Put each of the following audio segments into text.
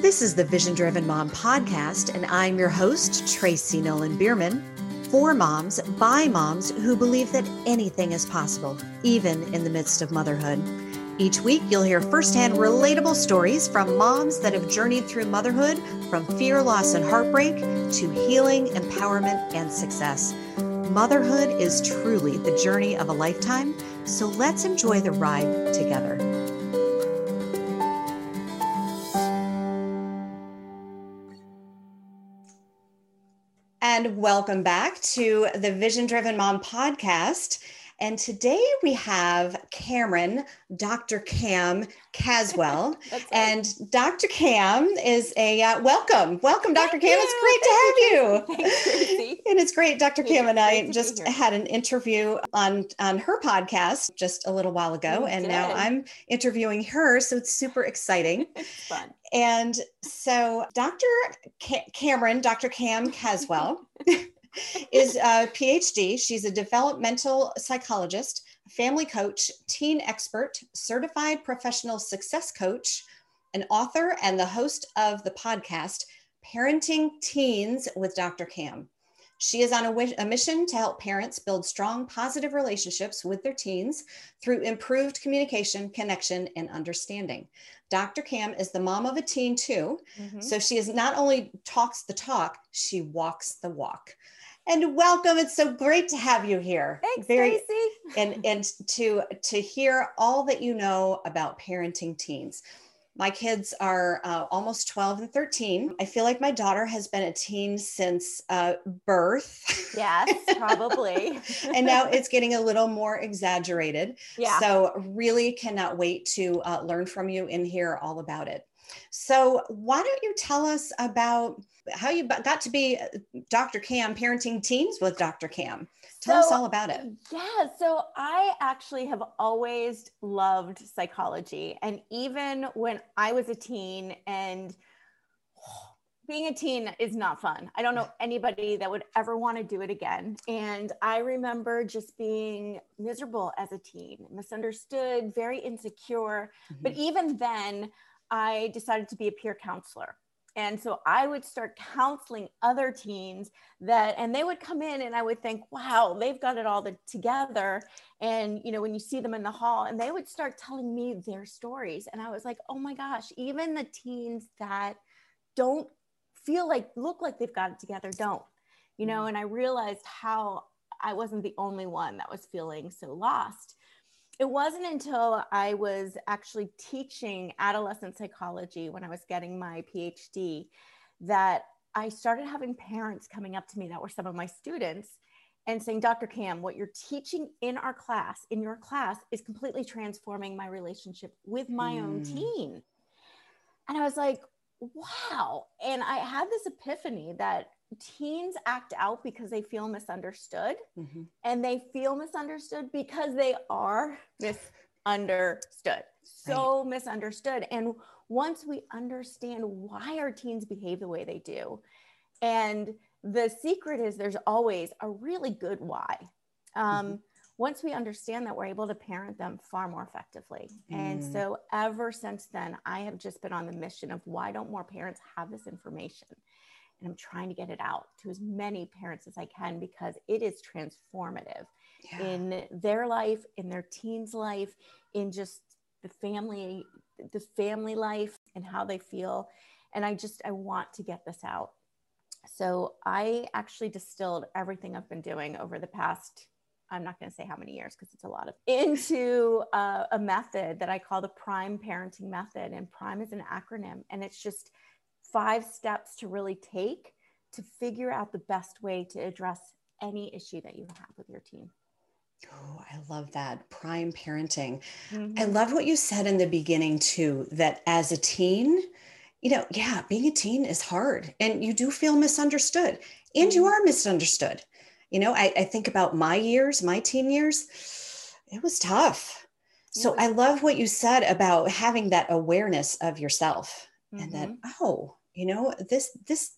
This is the Vision Driven Mom podcast, and I'm your host, Tracy Nolan Bierman. For moms, by moms who believe that anything is possible, even in the midst of motherhood. Each week, you'll hear firsthand relatable stories from moms that have journeyed through motherhood from fear, loss, and heartbreak to healing, empowerment, and success. Motherhood is truly the journey of a lifetime, so let's enjoy the ride together. And welcome back to the Vision Driven Mom podcast. And today we have Cameron, Dr. Cam Caswell. and Dr. Cam is a uh, welcome. Welcome, Dr. Thank Cam. You. It's great Thank to have you. Thanks, and it's great. Dr. Cam and I just had an interview on, on her podcast just a little while ago. and now I'm interviewing her. So it's super exciting. it's fun. And so Dr. Cameron, Dr. Cam Caswell. Is a PhD. She's a developmental psychologist, family coach, teen expert, certified professional success coach, an author, and the host of the podcast, Parenting Teens with Dr. Cam. She is on a, wish, a, mission to help parents build strong, positive relationships with their teens through improved communication, connection, and understanding. Dr. Cam is the mom of a teen too. Mm-hmm. So she is not only talks the talk, she walks the walk and welcome. It's so great to have you here. Thanks, Very, Tracy. and and to to hear all that you know about parenting teens. My kids are uh, almost 12 and 13. I feel like my daughter has been a teen since uh, birth. Yes, probably. and now it's getting a little more exaggerated. Yeah. So, really cannot wait to uh, learn from you and hear all about it. So, why don't you tell us about how you got to be uh, Dr. Cam parenting teens with Dr. Cam? Tell so, us all about it. Yeah. So, I actually have always loved psychology. And even when I was a teen and being a teen is not fun. I don't know anybody that would ever want to do it again. And I remember just being miserable as a teen, misunderstood, very insecure. Mm-hmm. But even then, I decided to be a peer counselor. And so I would start counseling other teens that, and they would come in and I would think, wow, they've got it all the, together. And, you know, when you see them in the hall and they would start telling me their stories. And I was like, oh my gosh, even the teens that don't feel like, look like they've got it together, don't, you know, mm-hmm. and I realized how I wasn't the only one that was feeling so lost it wasn't until I was actually teaching adolescent psychology when I was getting my PhD that I started having parents coming up to me that were some of my students and saying, Dr. Cam, what you're teaching in our class, in your class, is completely transforming my relationship with my mm. own teen. And I was like, wow. And I had this epiphany that teens act out because they feel misunderstood mm-hmm. and they feel misunderstood because they are misunderstood so right. misunderstood and once we understand why our teens behave the way they do and the secret is there's always a really good why um, mm-hmm. once we understand that we're able to parent them far more effectively mm. and so ever since then i have just been on the mission of why don't more parents have this information and I'm trying to get it out to as many parents as I can because it is transformative yeah. in their life, in their teens' life, in just the family, the family life and how they feel. And I just I want to get this out. So I actually distilled everything I've been doing over the past I'm not going to say how many years because it's a lot of into uh, a method that I call the Prime Parenting Method. And Prime is an acronym, and it's just five steps to really take to figure out the best way to address any issue that you have with your team. Oh, I love that. Prime parenting. Mm-hmm. I love what you said in the beginning, too, that as a teen, you know, yeah, being a teen is hard and you do feel misunderstood and mm-hmm. you are misunderstood. You know, I, I, think about my years, my teen years, it was tough. So I love what you said about having that awareness of yourself mm-hmm. and that, mm-hmm. oh, you know this this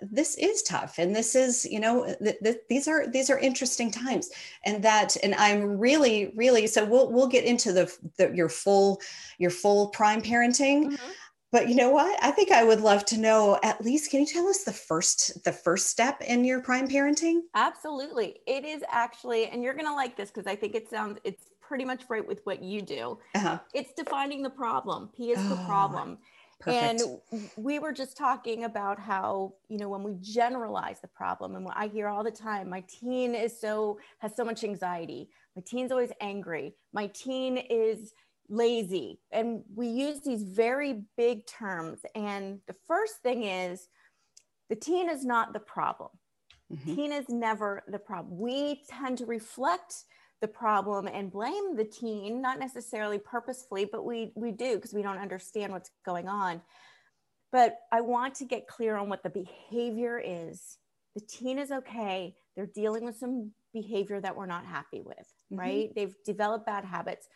this is tough and this is you know th- th- these are these are interesting times and that and i'm really really so we'll we'll get into the, the your full your full prime parenting mm-hmm. but you know what? I think I would love to know at least can you tell us the first the first step in your prime parenting? Absolutely. It is actually and you're to like this because I think it sounds it's pretty much right with what you do. Uh-huh. It's defining the problem. P is oh, the problem. Perfect. And we were just talking about how, you know, when we generalize the problem, and what I hear all the time, my teen is so, has so much anxiety. My teen's always angry. My teen is lazy. And we use these very big terms. And the first thing is the teen is not the problem. Mm-hmm. Teen is never the problem. We tend to reflect the problem and blame the teen, not necessarily purposefully, but we we do because we don't understand what's going on. But I want to get clear on what the behavior is. The teen is okay. They're dealing with some behavior that we're not happy with, mm-hmm. right? They've developed bad habits.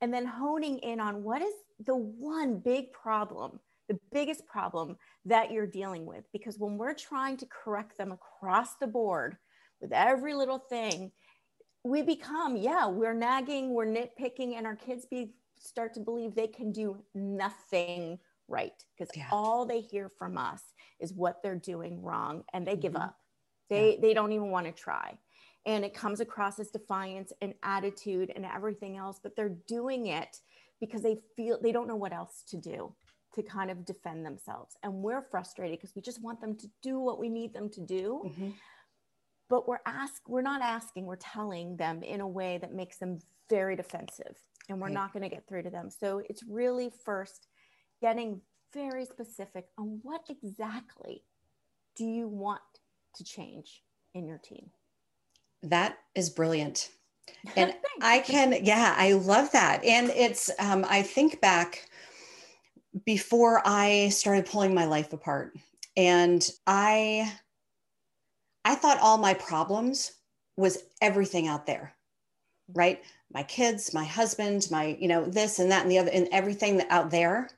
And then honing in on what is the one big problem, the biggest problem that you're dealing with. Because when we're trying to correct them across the board with every little thing, we become yeah we're nagging we're nitpicking and our kids be start to believe they can do nothing right because yeah. all they hear from us is what they're doing wrong and they mm-hmm. give up they yeah. they don't even want to try and it comes across as defiance and attitude and everything else but they're doing it because they feel they don't know what else to do to kind of defend themselves and we're frustrated because we just want them to do what we need them to do mm-hmm but we're ask we're not asking we're telling them in a way that makes them very defensive and we're right. not going to get through to them. So it's really first getting very specific on what exactly do you want to change in your team? That is brilliant. And i can yeah i love that. And it's um, i think back before i started pulling my life apart and i I thought all my problems was everything out there, right? My kids, my husband, my, you know, this and that and the other, and everything that out there.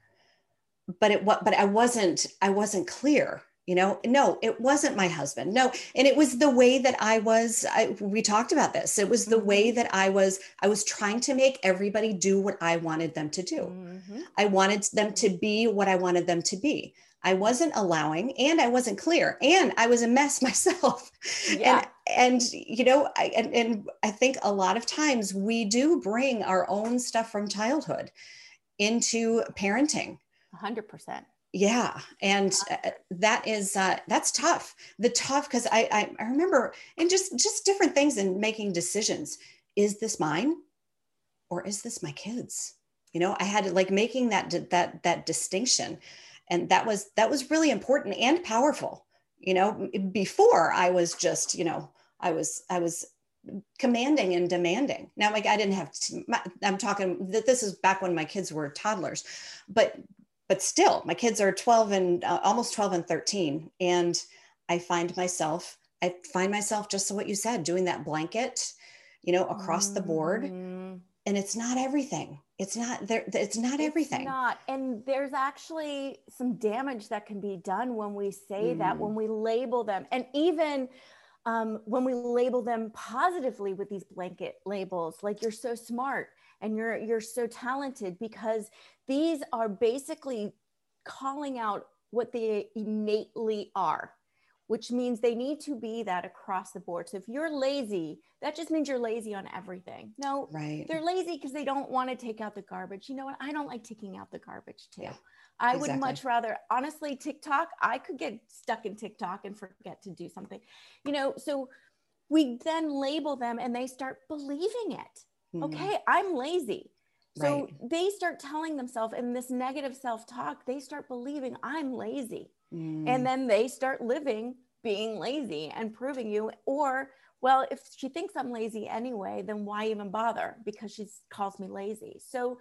But it what but I wasn't, I wasn't clear, you know. No, it wasn't my husband. No, and it was the way that I was, I we talked about this. It was the way mm-hmm. that I was, I was trying to make everybody do what I wanted them to do. Mm-hmm. I wanted them to be what I wanted them to be. I wasn't allowing and I wasn't clear and I was a mess myself. Yeah. And, and you know, I, and, and I think a lot of times we do bring our own stuff from childhood into parenting. 100%. Yeah. And uh, that is, uh, that's tough. The tough, cause I, I, I remember and just, just different things in making decisions. Is this mine or is this my kids? You know, I had like making that, that, that distinction and that was that was really important and powerful you know before i was just you know i was i was commanding and demanding now like i didn't have to, i'm talking that this is back when my kids were toddlers but but still my kids are 12 and uh, almost 12 and 13 and i find myself i find myself just so what you said doing that blanket you know across mm-hmm. the board mm-hmm. And it's not everything. It's not there it's not it's everything. not and there's actually some damage that can be done when we say mm. that when we label them and even um, when we label them positively with these blanket labels like you're so smart and you're you're so talented because these are basically calling out what they innately are which means they need to be that across the board. So if you're lazy, that just means you're lazy on everything. No, right. they're lazy because they don't want to take out the garbage. You know what? I don't like taking out the garbage too. Yeah, I exactly. would much rather, honestly, TikTok, I could get stuck in TikTok and forget to do something, you know. So we then label them and they start believing it. Mm-hmm. Okay, I'm lazy. So right. they start telling themselves in this negative self talk, they start believing I'm lazy. Mm. And then they start living being lazy and proving you, or, well, if she thinks I'm lazy anyway, then why even bother? Because she calls me lazy. So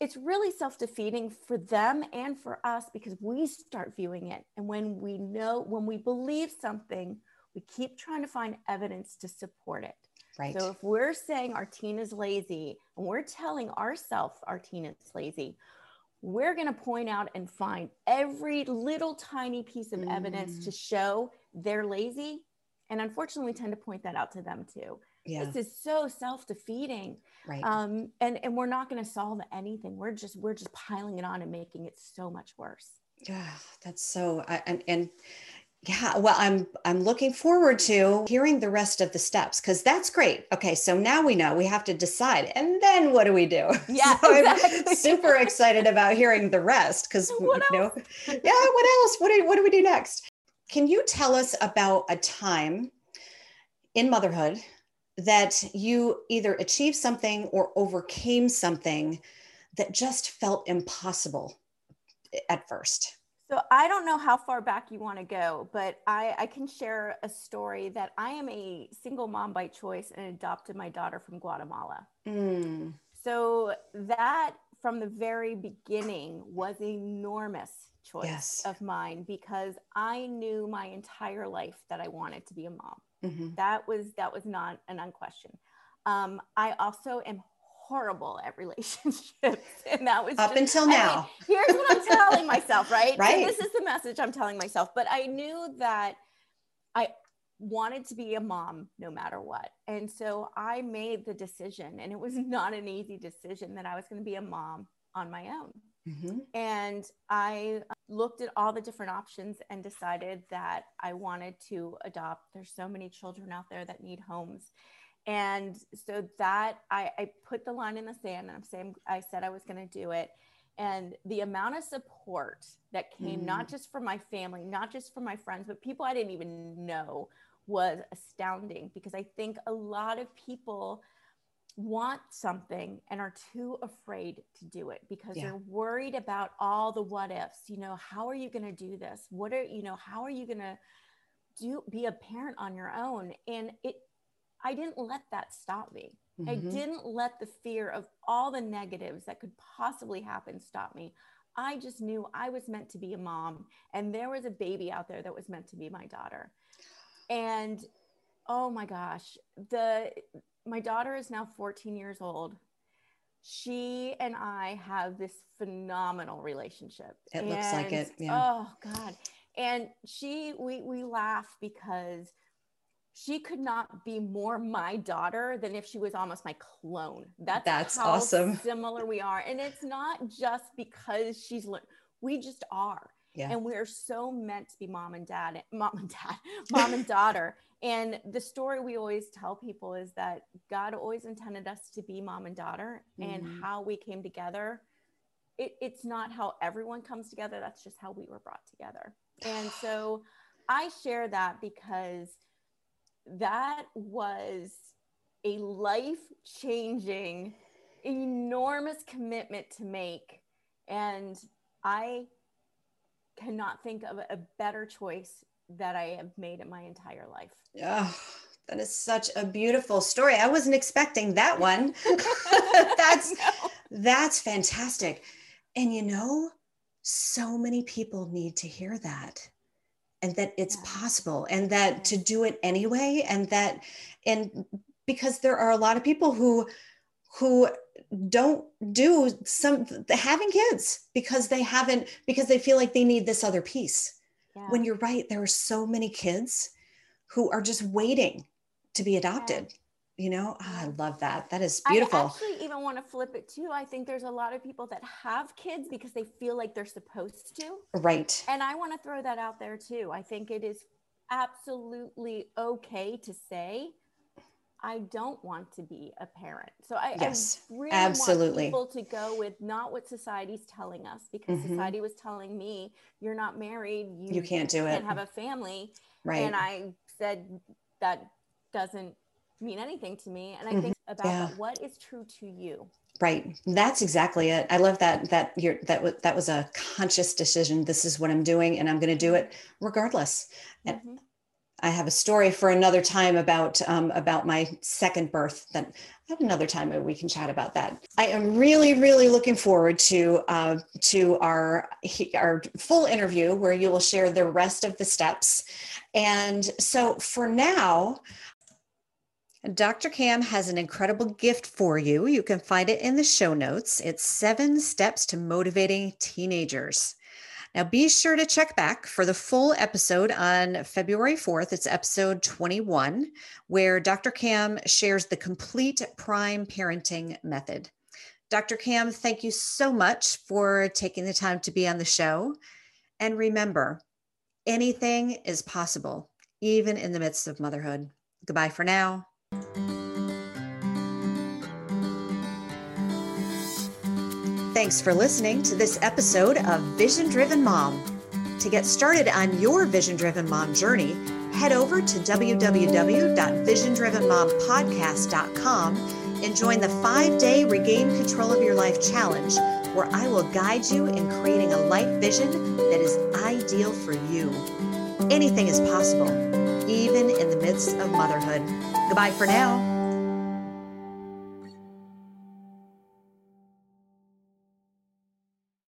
it's really self defeating for them and for us because we start viewing it. And when we know, when we believe something, we keep trying to find evidence to support it. Right. So if we're saying our teen is lazy and we're telling ourselves our teen is lazy, we're going to point out and find every little tiny piece of evidence mm. to show they're lazy. And unfortunately, we tend to point that out to them too. Yeah. This is so self-defeating. Right. Um, and, and we're not going to solve anything. We're just, we're just piling it on and making it so much worse. Yeah, that's so I, and and yeah, well, I'm I'm looking forward to hearing the rest of the steps because that's great. Okay, so now we know we have to decide, and then what do we do? Yeah, so exactly. I'm super excited about hearing the rest because you know, yeah, what else? What do what do we do next? Can you tell us about a time in motherhood that you either achieved something or overcame something that just felt impossible at first? So I don't know how far back you want to go, but I, I can share a story that I am a single mom by choice and adopted my daughter from Guatemala. Mm, So that from the very beginning was enormous choice Yes. of mine because I knew my entire life that I wanted to be a mom. mhm. That was that was not an unquestion. Um, I also am horrible at relationships, and that was Up just- until I mean, now. here's what I'm telling myself, right? Right. this is the message I'm telling myself. But I knew that I wanted to be a mom no matter what. And so I made the decision, and it was not an easy decision that I was going to be a mom on my own. Mhm. And I looked at all the different options and decided that I wanted to adopt. There's so many children out there that need homes. And so that I, I put the line in the sand and I'm saying, I said I was going to do it. And the amount of support that came, Mm. not just from my family, not just from my friends, but people I didn't even know was astounding because I think a lot of people want something and are too afraid to do it because Yeah. they're worried about all the what ifs you know how are you going to do this what are you know how are you going to do be a parent on your own and it i didn't let that stop me. I Mhm. didn't let the fear of all the negatives that could possibly happen stop me. I just knew i was meant to be a mom and there was a baby out there that was meant to be my daughter. And oh my gosh the my daughter is now 14 years old. She and i have this phenomenal relationship. It looks like And- it, yeah. oh god. And she we we laugh because she could not be more my daughter than if she was almost my clone. That's That's how awesome. similar we are. And it's not just because she's le- we just are. Yeah. and we're so meant to be mom and dad mom and dad mom and daughter. And the story we always tell people is that god always intended us to be mom and daughter Mhm. and how we came together. It, it's not how everyone comes together. That's just how we were brought together. And so i share that because that was a life changing enormous commitment to make and i cannot think of a better choice that I have made in my entire life. Yeah. that is such a beautiful story. I wasn't expecting that one. that's No. that's fantastic. And you know, so many people need to hear that. And that it's Yeah. possible and that to do it anyway and that and because there are a lot of people who who don't do some having kids because they haven't because they feel like they need this other piece. Yeah. when you're right there are so many kids who are just waiting to be adopted you know? Ah, i love that. That is beautiful. I actually want to flip it too. I think there's a lot of people that have kids because they feel like they're supposed to. right And I want to throw that out there too. I think it is absolutely okay to say, I don't want to be a parent. So I, Yes, I really absolutely. want people to go with not what society's telling us because Mhm. society was telling me, you're not married, you, you can't do it can't have a family. right And I said, that doesn't mean anything to me. And I Mhm. think about Yeah. what is true to you. right that's exactly it i love that that you're that was that was a conscious decision this is what i'm doing and i'm going to do it regardless And- Mhm. I have a story for another time about um, about my second birth. That at another time we can chat about that. I am really, really looking forward to uh, to our our full interview where you will share the rest of the steps. And so for now, Dr. Cam has an incredible gift for you. You can find it in the show notes. It's seven steps to motivating teenagers. Now, be sure to check back for the full episode on February 4th. It's episode 21, where Dr. Cam shares the complete prime parenting method. Dr. Cam, thank you so much for taking the time to be on the show. And remember, anything is possible, even in the midst of motherhood. Goodbye for now. Thanks for listening to this episode of Vision Driven Mom. To get started on your vision driven mom journey, head over to www.visiondrivenmompodcast.com and join the five day Regain Control of Your Life challenge, where I will guide you in creating a life vision that is ideal for you. Anything is possible, even in the midst of motherhood. Goodbye for now.